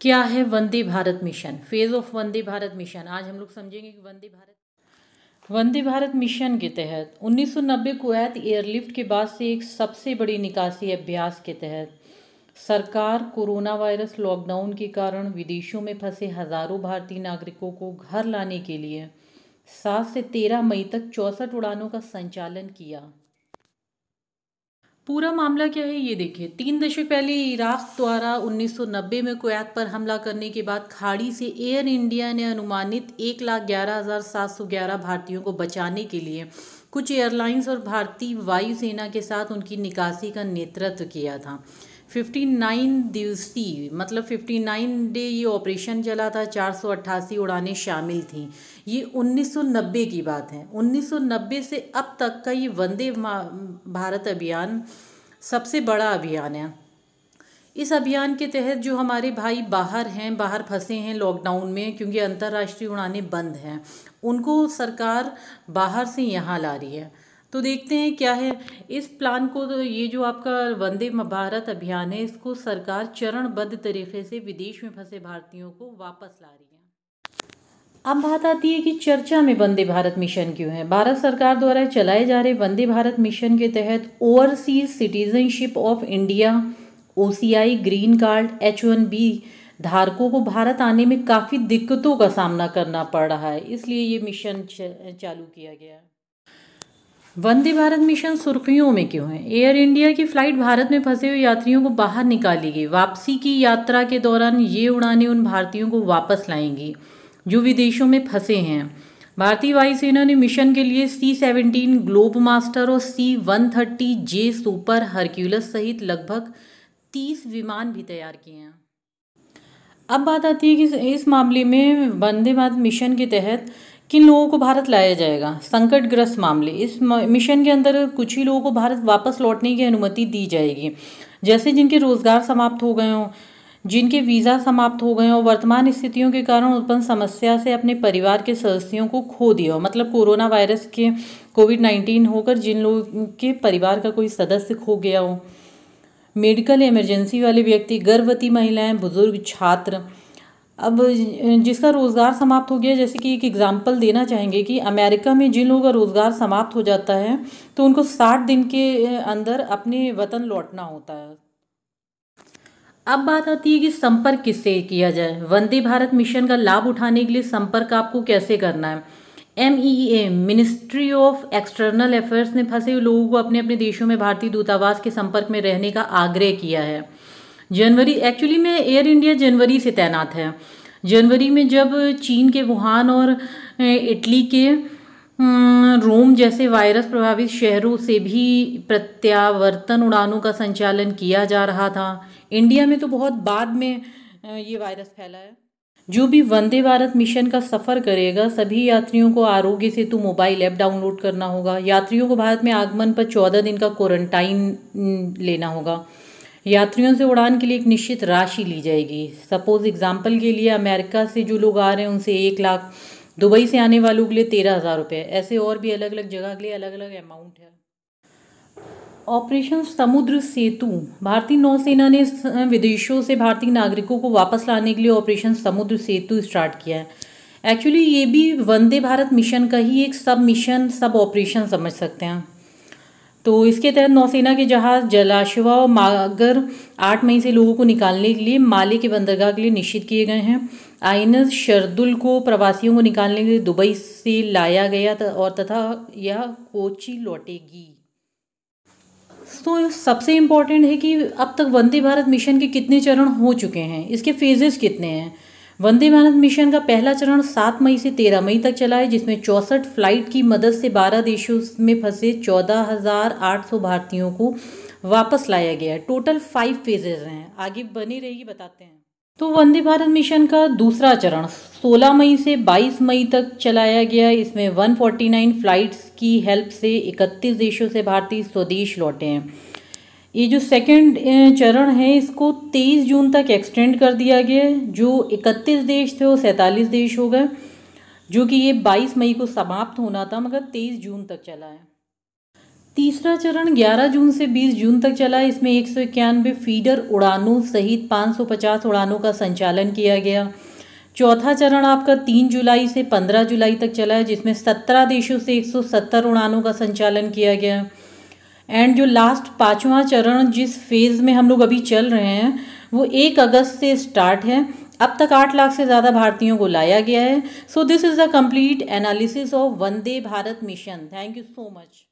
क्या है Vande Bharat mission? Phase of Vande Bharat mission. आज हम लोग समझेंगे कि वंदे भारत वंदे भारत मिशन के तहत 1990 कुवैत एयरलिफ्ट के बाद से एक सबसे बड़ी निकासी अभ्यास के तहत सरकार कोरोना वायरस लॉकडाउन के कारण विदेशों में फंसे हज़ारों भारतीय नागरिकों को घर लाने के लिए सात से तेरह मई तक चौंसठ उड़ानों का संचालन किया। पूरा मामला क्या है? ये देखिए, तीन दशक पहले इराक द्वारा 1990 में कुवैत पर हमला करने के बाद खाड़ी से एयर इंडिया ने अनुमानित एक लाख ग्यारह हज़ार सात सौ ग्यारह भारतीयों को बचाने के लिए कुछ एयरलाइंस और भारतीय वायुसेना के साथ उनकी निकासी का नेतृत्व किया था। फिफ्टी नाइन दिवसीय मतलब फिफ्टी नाइन डे ये ऑपरेशन चला था, चार सौ अट्ठासी उड़ानें शामिल थीं। ये उन्नीस सौ नब्बे की बात है। उन्नीस सौ नब्बे से अब तक का ये वंदे भारत अभियान सबसे बड़ा अभियान है। इस अभियान के तहत जो हमारे भाई बाहर हैं, बाहर फंसे हैं लॉकडाउन में, क्योंकि अंतर्राष्ट्रीय उड़ानें बंद हैं, उनको सरकार बाहर से यहाँ ला रही है। तो देखते हैं क्या है। इस प्लान को तो ये जो आपका वंदे भारत अभियान है, इसको सरकार चरणबद्ध तरीके से विदेश में फंसे भारतीयों को वापस ला रही है। अब बात आती है कि चर्चा में वंदे भारत मिशन क्यों है? भारत सरकार द्वारा चलाए जा रहे वंदे भारत मिशन के तहत overseas citizenship of India OCI green card H one B धारकों को भारत आने में काफ़ी दिक्कतों का सामना करना पड़ रहा है, इसलिए ये मिशन चालू किया गया है। वंदे भारत मिशन सुर्खियों में क्यों है? एयर इंडिया की फ़्लाइट भारत में फंसे हुए यात्रियों को बाहर निकाली गई। वापसी की यात्रा के दौरान ये उड़ानें उन भारतीयों को वापस लाएँगी, जो विदेशों में फंसे हैं। भारतीय वायुसेना ने मिशन के लिए सी सेवनटीन ग्लोब मास्टर और C one thirty J super Hercules सहित लगभग तीस विमान भी तैयार किए हैं। अब बात आती है कि इस मामले में वंदे भारत मिशन के तहत किन लोगों को भारत लाया जाएगा? संकटग्रस्त मामले। इस मिशन के अंदर कुछ ही लोगों को भारत वापस लौटने की अनुमति दी जाएगी। जैसे जिनके रोज़गार समाप्त हो गए हों, जिनके वीज़ा समाप्त हो गए और वर्तमान स्थितियों के कारण उत्पन्न समस्या से अपने परिवार के सदस्यों को खो दिया हो। मतलब कोरोना वायरस के कोविड नाइन्टीन होकर जिन लोगों, के परिवार का कोई सदस्य खो गया हो। मेडिकल इमरजेंसी वाले व्यक्ति, गर्भवती महिलाएँ, बुज़ुर्ग, छात्र अब जिसका रोज़गार समाप्त हो गया, जैसे कि एक एग्ज़ाम्पल देना चाहेंगे कि अमेरिका में जिन लोगों का रोज़गार समाप्त हो जाता है तो उनको साठ दिन के अंदर अपने वतन लौटना होता है। अब बात आती है कि संपर्क किससे किया जाए? वंदे भारत मिशन का लाभ उठाने के लिए संपर्क आपको कैसे करना है? M E A ministry of external affairs ने फंसे हुए लोगों को अपने अपने देशों में भारतीय दूतावास के संपर्क में रहने का आग्रह किया है। जनवरी एक्चुअली में एयर इंडिया जनवरी से तैनात है। जनवरी में जब चीन के वुहान और इटली के रोम जैसे वायरस प्रभावित शहरों से भी प्रत्यावर्तन उड़ानों का संचालन किया जा रहा था। इंडिया में तो बहुत बाद में ये वायरस फैला है। जो भी वंदे भारत मिशन का सफ़र करेगा, सभी यात्रियों को Aarogya Setu mobile app download करना होगा। यात्रियों को भारत में आगमन पर चौदह दिन का क्वारंटाइन लेना होगा। यात्रियों से उड़ान के लिए एक निश्चित राशि ली जाएगी। सपोज़ एग्ज़ाम्पल के लिए अमेरिका से जो लोग आ रहे हैं, उनसे एक लाख, दुबई से आने वालों के लिए तेरह हज़ार रुपये ऐसे और भी अलग अलग जगह के लिए अलग अलग अमाउंट है। ऑपरेशन समुद्र सेतु। भारतीय नौसेना ने विदेशों से भारतीय नागरिकों को वापस लाने के लिए ऑपरेशन समुद्र सेतु स्टार्ट किया है। एक्चुअली ये भी वंदे भारत मिशन का ही एक सब मिशन सब ऑपरेशन समझ सकते हैं। तो इसके तहत नौसेना के जहाज़ जलाशवा और मागर आठ मई से लोगों को निकालने के लिए माले के बंदरगाह के लिए निश्चित किए गए हैं। आइनस शरदुल को प्रवासियों को निकालने के लिए दुबई से लाया गया और तथा यह कोची लौटेगी। तो सबसे इम्पोर्टेंट है कि अब तक वंदे भारत मिशन के कितने चरण हो चुके हैं? इसके फेजेस कितने हैं? वंदे भारत मिशन का पहला चरण सात मई से तेरह मई तक चला है, जिसमें चौंसठ फ़्लाइट की मदद से बारह देशों में फंसे चौदह हज़ार आठ सौ भारतीयों को वापस लाया गया है। टोटल फाइव फेजेज हैं। आगे बनी रहेगी, बताते हैं। तो वंदे भारत मिशन का दूसरा चरण 16 मई से 22 मई तक चलाया गया इसमें 149 फ्लाइट्स की हेल्प से 31 देशों से भारतीय स्वदेश लौटे हैं। ये जो सेकंड चरण है, इसको 23 जून तक एक्सटेंड कर दिया गया है। जो 31 देश थे, वो सैंतालीस देश हो गए, जो कि ये 22 मई को समाप्त होना था, मगर 23 जून तक चला है। तीसरा चरण 11 जून से 20 जून तक चला इसमें एक सौ इक्यानवे फीडर उड़ानों सहित 550 उड़ानों का संचालन किया गया। चौथा चरण आपका 3 जुलाई से 15 जुलाई तक चला है, जिसमें 17 देशों से 170 उड़ानों का संचालन किया गया। एंड जो लास्ट पाँचवा चरण जिस फ़ेज़ में हम लोग अभी चल रहे हैं, वो एक अगस्त से स्टार्ट है। अब तक आठ लाख से ज़्यादा भारतीयों को लाया गया है। So this is the complete analysis of Vande Bharat mission thank you so much